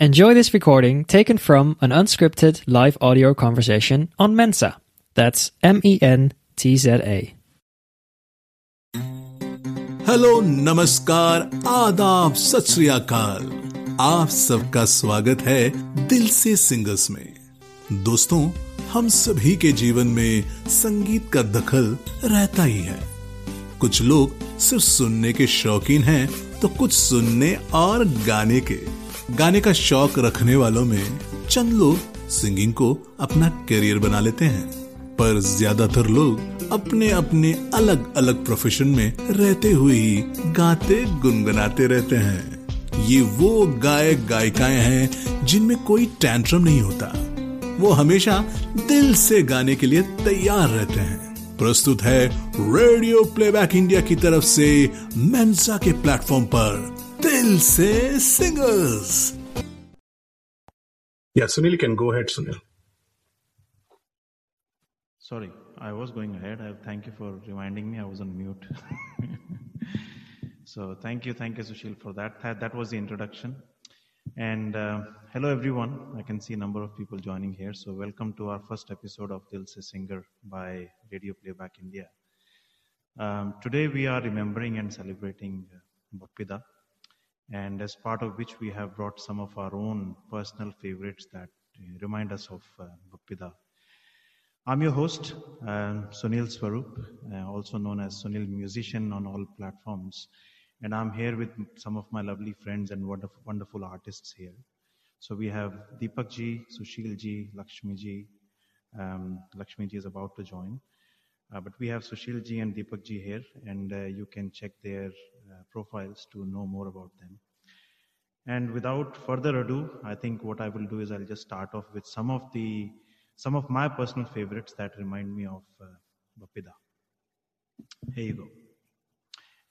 Enjoy this recording taken from an unscripted live audio conversation on Mensa. That's M E N T Z A. Hello नमस्कार आदाब सत श्री अकाल आप सबका स्वागत है दिल से सिंगर्स में दोस्तों, हम सभी के जीवन में संगीत का दखल रहता ही है कुछ लोग सिर्फ़ सुनने के शौकीन हैं तो कुछ सुनने और गाने के गाने का शौक रखने वालों में चंद लोग सिंगिंग को अपना करियर बना लेते हैं। पर ज़्यादातर लोग अपने अपने अलग अलग प्रोफेशन में रहते हुए ही गाते गुनगुनाते रहते हैं। ये वो गायक गायिकाएँ हैं जिनमें कोई टेंट्रम नहीं होता। वो हमेशा दिल से गाने के लिए तैयार रहते हैं। प्रस्तुत है रेडियो प्लेबैक इंडिया की तरफ़ से मेंसा के प्लेटफॉर्म पर। दिल से singers Yeah, Sunil, you can go ahead, Sunil. Sorry, I was going ahead. I, thank you for reminding me. I was on mute. so thank you, thank you, Sushil, for that. That, that was the introduction. And uh, hello, everyone. I can see a number of people joining here. So welcome to our first episode of Dil Se Singer by Radio Playback India. Um, today we are remembering and celebrating uh, Bapida, and as part of which we have brought some of our own personal favorites that remind us of uh. I'm your host, uh, Sunil Swarup, uh, also known as Sunil Musician on all platforms. And I'm here with some of my lovely friends and wonderful, wonderful artists here. So we have Deepak ji, Sushil ji, Lakshmi ji. Um, Lakshmi ji is about to join. Uh, but we have Sushil ji and Deepak ji here, and uh, you can check their uh, profiles to know more about them. And without further ado, I think what I will do is I'll just start off with some of the some of my personal favorites that remind me of uh, Bapida. Here you go.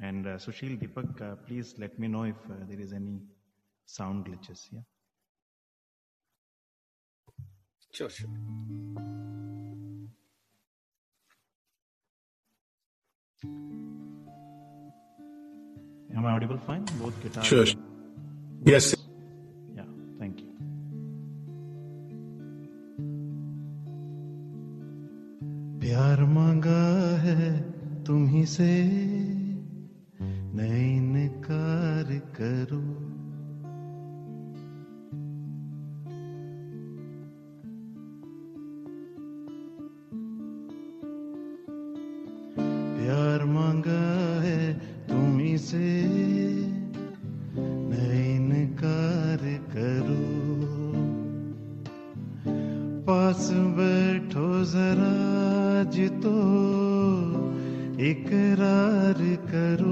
And uh, Sushil, Deepak, uh, please let me know if uh, there is any sound glitches. Yeah. Sure, sure. Am I audible fine? Both guitar. Sure. sure. Yes. इकरार करो।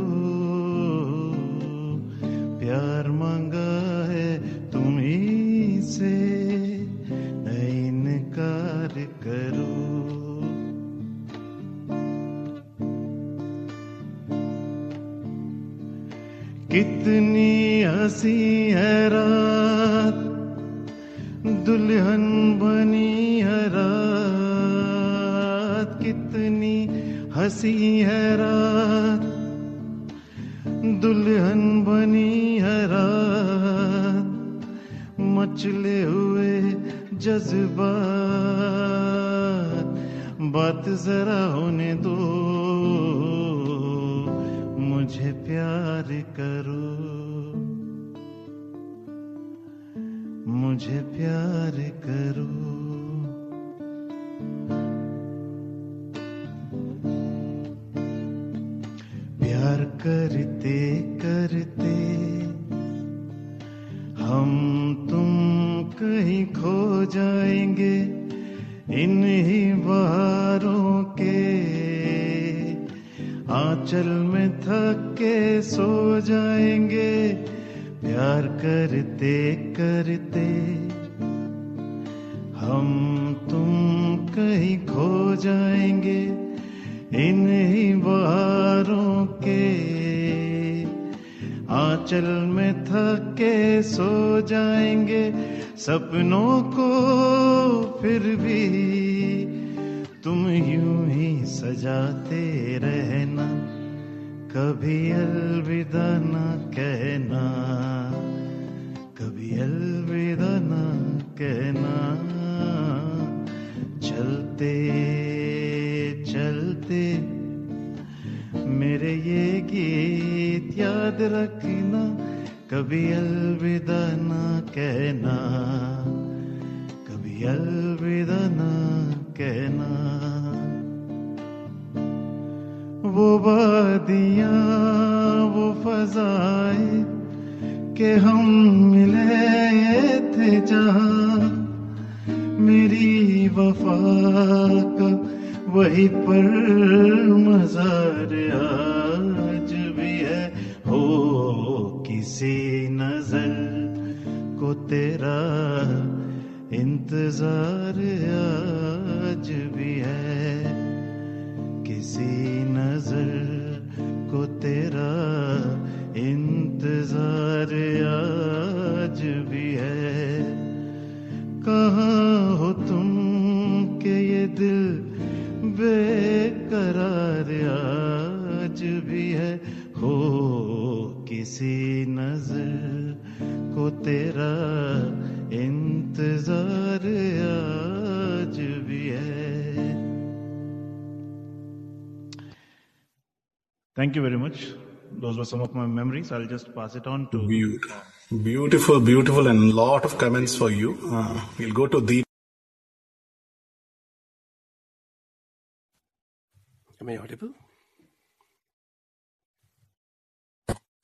प्यार करो। मुझे प्यार करो। हिमाचल में थके सो जाएँगे, सपनों को फिर भी तुम यूँ ही सजाते रहना, कभी अलविदा न कहना, कभी अलविदा न कहना। चलते चलते, मेरे ये गीत याद रखना, कभी अलविदा ना कहना, कभी अलविदा ना कहना। वो वादिया, वो फजाए के हम मिले थे जहा, मेरी वफा का वही पर मजार आज भी है। हो किसी नज़र को तेरा इंतज़ार आज भी है। किसी नज़र को तेरा इंतज़ार आज किसी नजर को तेरा इंतजार आज भी है Thank you very much. Those were some of my memories. I'll just pass it on to. Beautiful, beautiful, beautiful, and lot of comments for you. Uh, we'll go to the. Am I audible?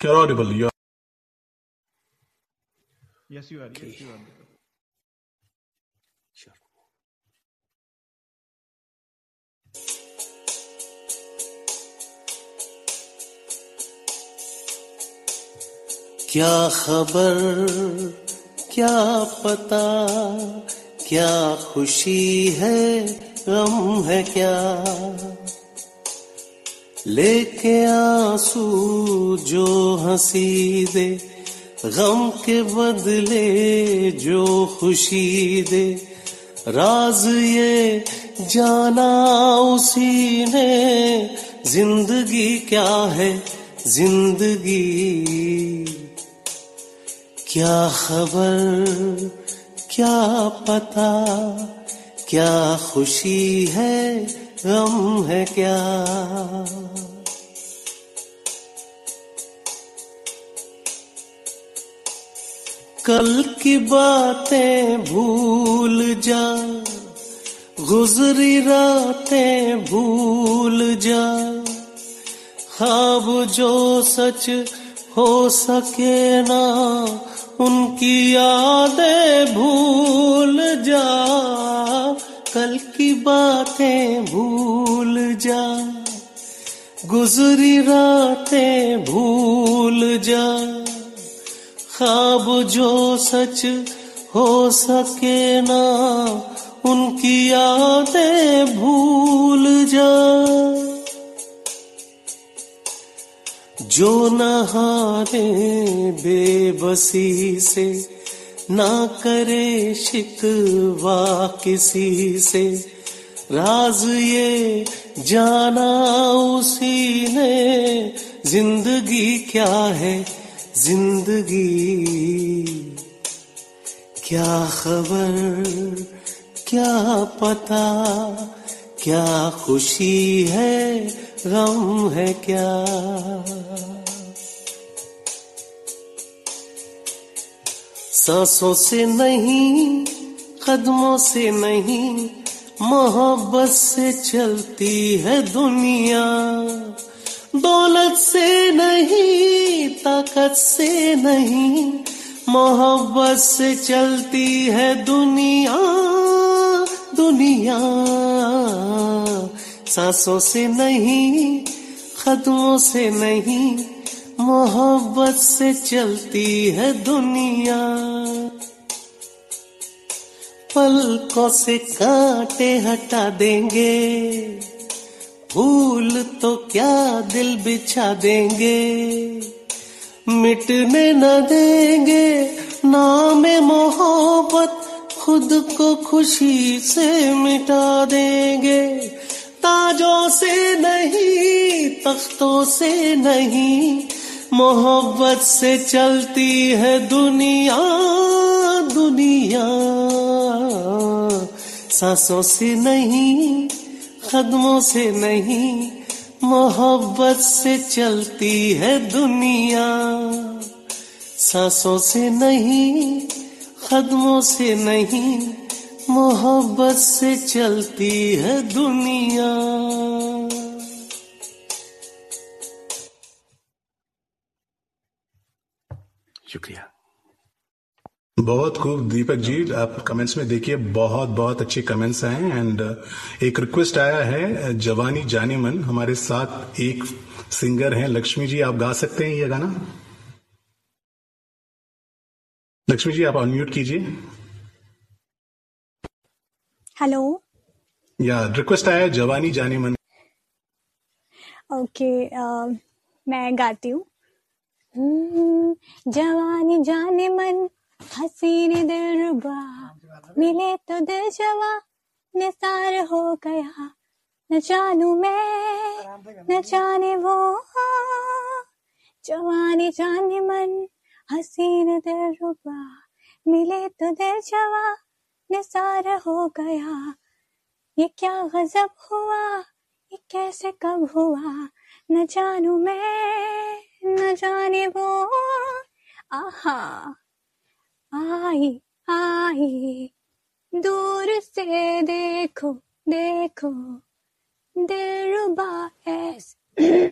You're audible. You're Yes, you are. Okay. Yes, you are. Sure. क्या खबर क्या पता क्या खुशी है गम है क्या लेके आँसू जो हँसी दे, गम के बदले जो खुशी दे। राज ये जाना उसी ने, ज़िंदगी क्या है ज़िंदगी? क्या खबर, क्या पता, क्या खुशी है गम है क्या? कल की बातें भूल जा, गुजरी रातें भूल जा। ख्वाब जो सच हो सके ना, उनकी यादें भूल जा। कल की बातें भूल जा। गुजरी रातें भूल जा। ख्वाब जो सच हो सके ना, उनकी यादें भूल जा। जो नहारे बेबसी से ना करे शिकवा किसी से। राज ये जाना उसी ने। ज़िंदगी क्या है ज़िंदगी? क्या खबर, क्या पता, क्या खुशी है, गम है क्या? सांसों से नहीं, कदमों से नहीं, मोहब्बत से चलती है दुनिया। दौलत से नहीं, ताकत से नहीं, मोहब्बत से चलती है दुनिया दुनिया। सांसों से नहीं, कदमों से नहीं मोहब्बत से चलती है दुनिया। पलकों से कांटे हटा देंगे। फूल तो क्या दिल बिछा देंगे। मिटने न देंगे, नाम मोहब्बत खुद को खुशी से मिटा देंगे। ताजों से नहीं, तख्तों से नहीं मोहब्बत से चलती है दुनिया दुनिया। सांसों से नहीं, कदमों से नहीं, मोहब्बत से चलती है दुनिया। सांसों से नहीं, कदमों से नहीं, मोहब्बत से चलती है दुनिया। शुक्रिया। बहुत खूब दीपक जी आप कमेंट्स में देखिए बहुत बहुत अच्छे कमेंट्स आए हैं एंड एक रिक्वेस्ट आया है जवानी जाने मन हमारे साथ एक सिंगर हैं लक्ष्मी जी आप गा सकते हैं ये गाना? लक्ष्मी जी आप अनम्यूट कीजिए। हेलो या रिक्वेस्ट आया है जवानी जाने मन। ओके अ, मैं गाती हूँ। जवानी जाने मन हसीने दिल रुबा मिले तो दिल जवा निसार हो गया। न जानू मैं न जाने वो। जवानी जाने मन हसीन दिल रुबा मिले तो दिल जवा निसार हो गया। ये क्या गजब हुआ ये कैसे कब हुआ? न जानू मैं। न जाने वो। आहा आई आई दूर से देखो देखो। दिलरुबा ऐसे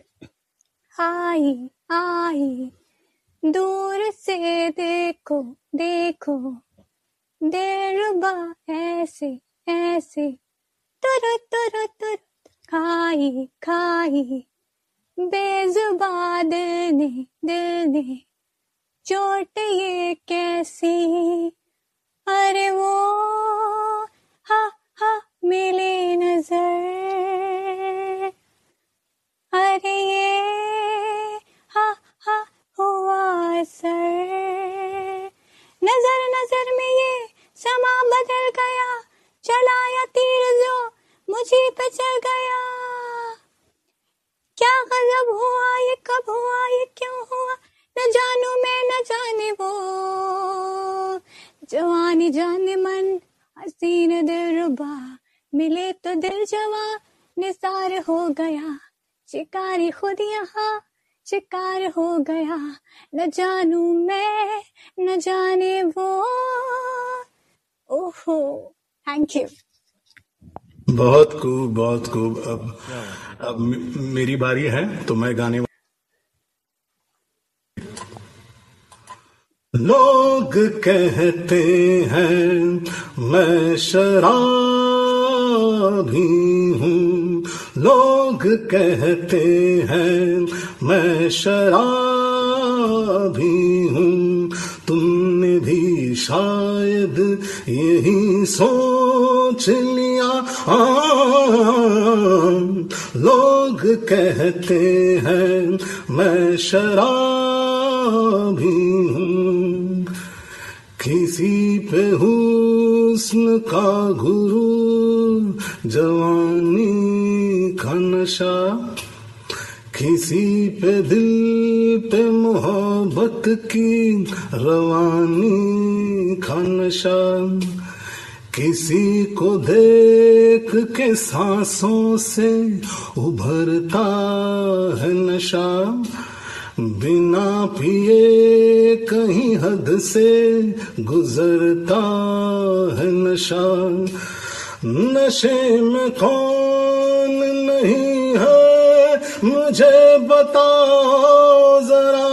आई आई दूर से देखो देखो। दिलरुबा ऐसे। ऐसे तुर तुर तुर। खाई खाई बेजुबा दिल ने दिल ने चोट ये कैसी? अरे वो हा हा, मिले नज़र। अरे ये हा हा, हुआ असर। नज़र नज़र में ये समा बदल गया चलाया तीर जो मुझे पे चल गया। क्या गजब हुआ, ये कब हुआ, ये क्यों हुआ? न जानू मैं, न जाने वो। जवानी जाने मन, हसीन दिल रुबा मिले तो दिल जवा, निसार हो गया। शिकारी खुद यहाँ, शिकार हो गया। न जानू मैं, न जाने वो। ओहो थैंक यू बहुत खूब बहुत खूब। अब अब मेरी बारी है तो मैं गाने लोग कहते हैं, मैं शराबी हूँ। लोग कहते हैं, मैं शराबी हूँ। तुमने भी शायद यही सोच लिया आ, लोग कहते हैं मैं शराबी हूँ। किसी पे हुस्न का गुरु जवानी का नशा। किसी पे दिल पे मोहब्बत की रवानी का नशा। किसी को देख के सांसों से उभरता है नशा। बिना पिए कहीं हद से गुजरता है नशा। नशे में कौन नहीं है? मुझे बताओ जरा,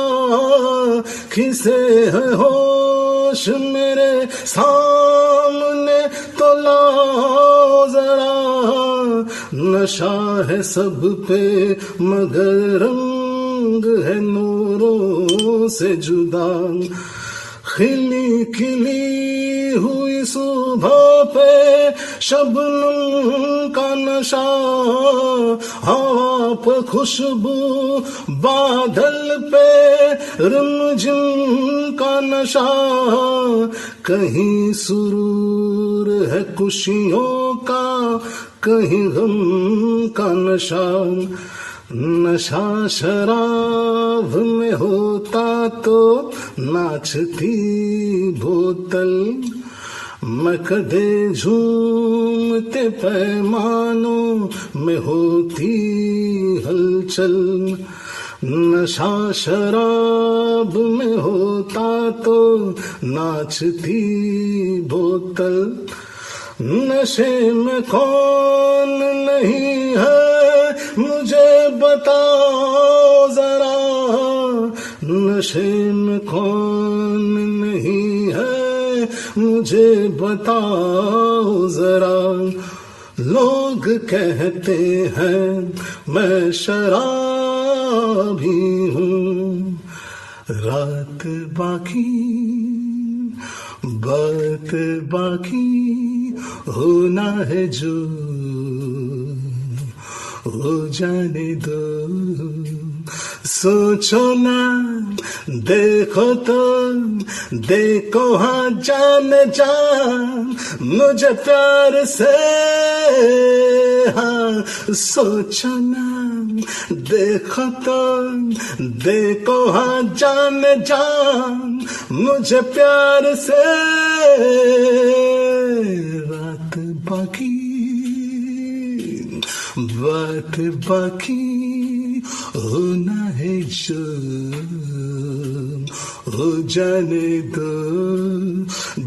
किसे है होश मेरे सामने लाओ जरा नशा है सब पे, मगर रंग है नूरों से जुदा। खिली खिली हुई सुबह पे, शबनम का नशा। आप खुशबू, बादल पे, रिमझिम का नशा। कहीं सुरूर है खुशियों का, कहीं गम का नशा। नशा शराब में होता तो नाचती बोतल। मैं कदे झूमते पैमानों में होती हलचल। नशा शराब में होता तो नाचती बोतल। नशे में कौन नहीं है, मुझे बताओ जरा। नशे में कौन नहीं है, मुझे बताओ जरा। लोग कहते हैं, मैं शराबी हूँ। रात बाकी, बात बाकी, होना है जो, हो जाने दो। सोचो ना, देखो तो देखो हाँ जान जान, मुझे प्यार से हाँ सोचो ना। देखो तो देखो हाँ जान जान, मुझे प्यार से रात बाकी बात बाकी होना है जो हो जाने दो।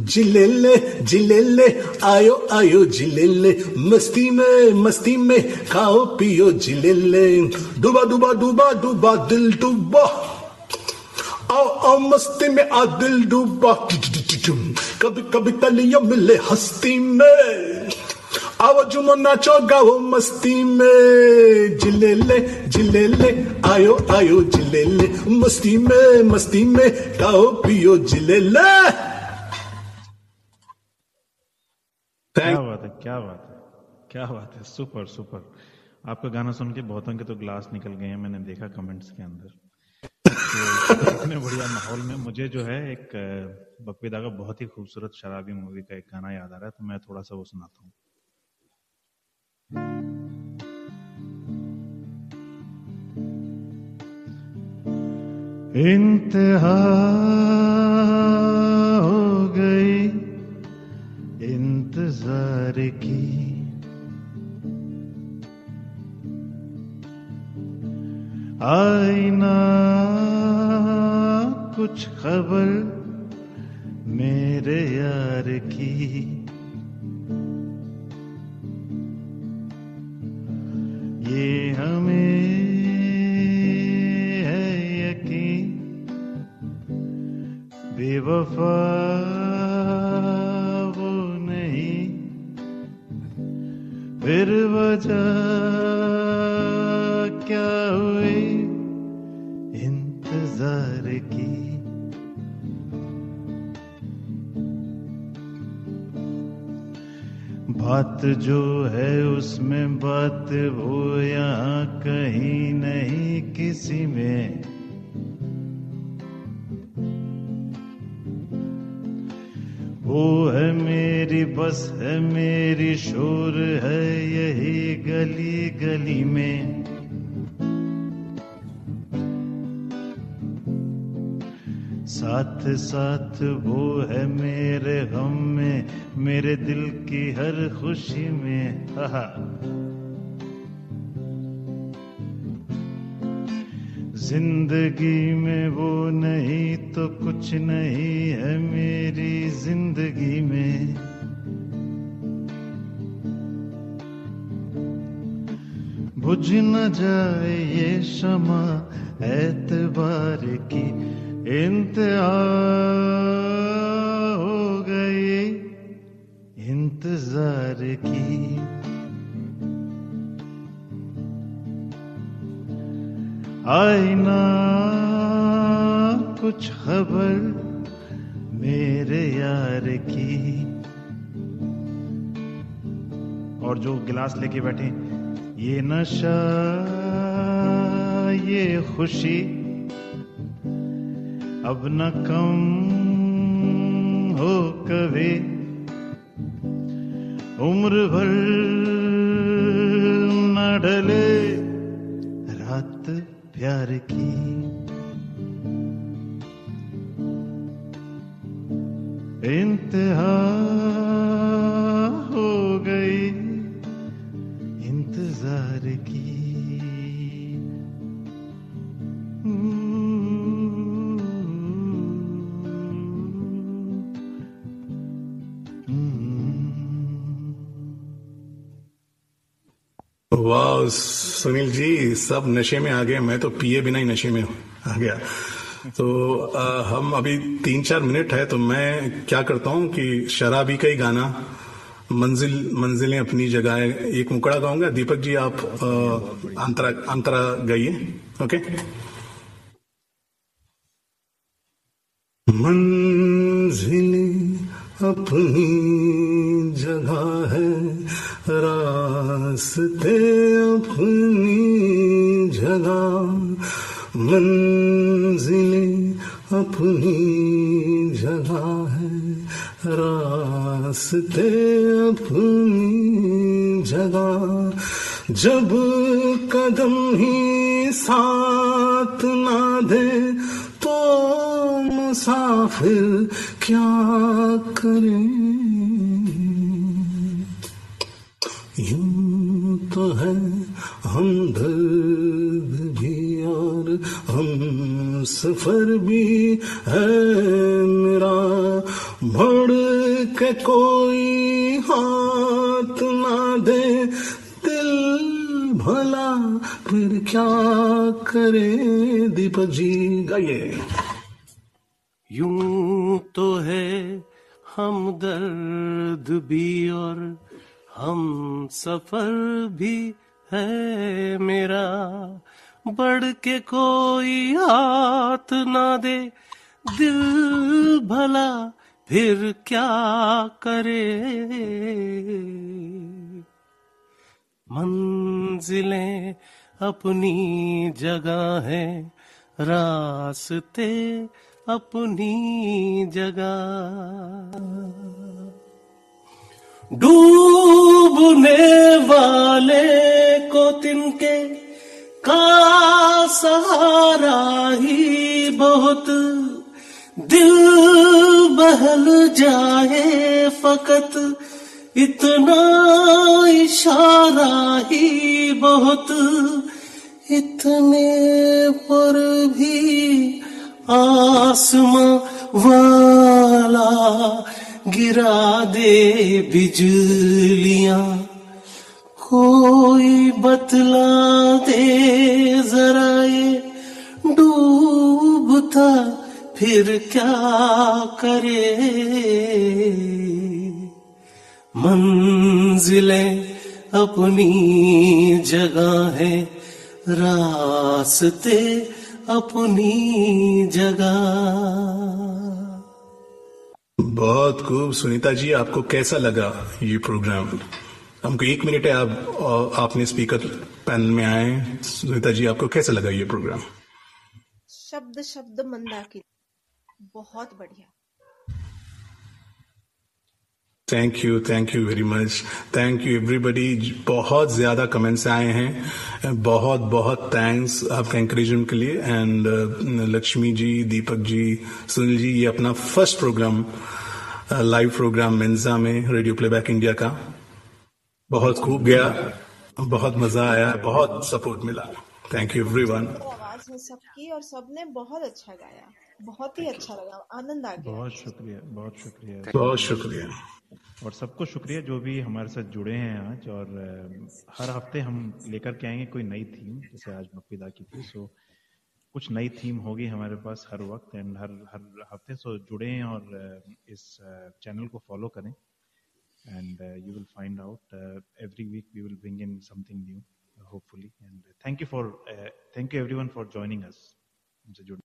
जिलेले जिलेले, आयो आयो जिलेले। मस्ती में मस्ती में खाओ, पियो जिलेले। डूबा डूबा डूबा डूबा, दिल डूबा। आओ आओ, मस्ती में, आ, दिल डूबा। कभी कभी तलियों मिले हस्ती में। आओ जुमो नाचो गाओ मस्ती में। जिलेले जिलेले आयो आयो जिलेले। मस्ती में मस्ती में गाओ पियो जिलेले। क्या बात है क्या बात है क्या बात है। Super super. आपका गाना सुन के बहुतों के तो ग्लास निकल गए हैं मैंने देखा कमेंट्स के अंदर। तो इतने बढ़िया माहौल में मुझे जो है एक बकवेदा का बहुत ही खूबसूरत शराबी मूवी का एक गाना याद आ रहा है तो मैं थोड़ा सा वो सुनाता हूँ। इंतहा हो गई इंतज़ार की। आईना कुछ खबर मेरे यार की। ये हमें बेवफा वो नहीं। फिर वजह क्या हुई? इंतज़ार की। बात जो है उसमें बात वो यहाँ कहीं नहीं, किसी में बस है मेरी शोर है यही गली गली में। साथ साथ वो है मेरे गम में, मेरे दिल की हर खुशी में। हा ज़िंदगी में वो नहीं तो कुछ नहीं है मेरी ज़िंदगी में। बुझ न जाए ये शमा एतबार की इंतहा हो गई, इंतज़ार की। आईना, कुछ खबर मेरे यार की। और जो गिलास लेके बैठे ये नशा, ये खुशी, अब न कम हो कभी। उम्र भर न ढले, रात प्यार की। इंतहा गुजार की। हम्म। वाह सुनील जी सब नशे में आ गए। मैं तो पिए बिना ही नशे में आ गया। तो आ, हम अभी तीन चार मिनट है तो मैं क्या करता हूँ कि शराबी का ही गाना मंजिल, मंजिलें अपनी जगह है। एक मुकड़ा गाऊँगा दीपक जी, आप अंतरा अंतरा गाइए, ओके? मंजिलें अपनी जगह है। रास्ते अपनी जगह। मंजिलें अपनी जगह है। रास्ते अपनी जगह जब कदम ही साथ ना दे तो मुसाफिर क्या करे? यूँ तो है हम दर्द भी और हम सफ़र भी है मेरा बढ़ के कोई हाथ ना दे, दिल भला, फिर क्या करे दीपक जी? गाइए। यूँ तो है हम दर्द भी और हम सफ़र भी है मेरा। बढ़ के कोई हाथ ना दे, दिल भला फिर क्या करे? मंजिलें अपनी जगह है, रास्ते अपनी जगह। डूबने वाले को तिनके का सहारा ही बहुत। दिल बहल जाए फकत इतना इशारा ही बहुत। इतने पर भी आसमां वाला गिरा दे बिजलियाँ। कोई बतला दे जरा ये डूबता फिर क्या करे? मंजिलें अपनी जगह है रास्ते अपनी जगह। बहुत खूब सुनीता जी आपको कैसा लगा ये प्रोग्राम? हमको एक मिनट है आप आपने स्पीकर पैनल में आए। सुनीता जी आपको कैसा लगा ये प्रोग्राम? शब्द शब्द मंदाकिनी बहुत बढ़िया। Thank you thank you very much thank you everybody बहुत ज़्यादा कमेंट्स आए हैं। बहुत बहुत थैंक्स आपके इंकरेजमेंट के लिए। एंड लक्ष्मी जी दीपक जी सुनील जी ये अपना फ़र्स्ट प्रोग्राम लाइव प्रोग्राम मेन्जा में रेडियो प्लेबैक इंडिया का। बहुत खूब गया। बहुत मज़ा आया। बहुत सपोर्ट मिला। थैंक यू एवरीवन आवाज़ में सबकी और सबने बहुत अच्छा गाया। बहुत ही अच्छा लगा आनंद आ गया। बहुत शुक्रिया बहुत शुक्रिया। बहुत शुक्रिया। और सबको शुक्रिया जो भी हमारे साथ जुड़े हैं आज और हर हफ़्ते हम लेकर के आएँगे कोई नई थीम जैसे आज मफीदा की थी सो कुछ नई थीम होगी हमारे पास हर वक्त एंड हर हर हफ़्ते सो जुड़े हैं और इस चैनल को फॉलो करें and you will find out every week we will bring in something new hopefully and thank you for thank you everyone for joining us हमसे जुड़ने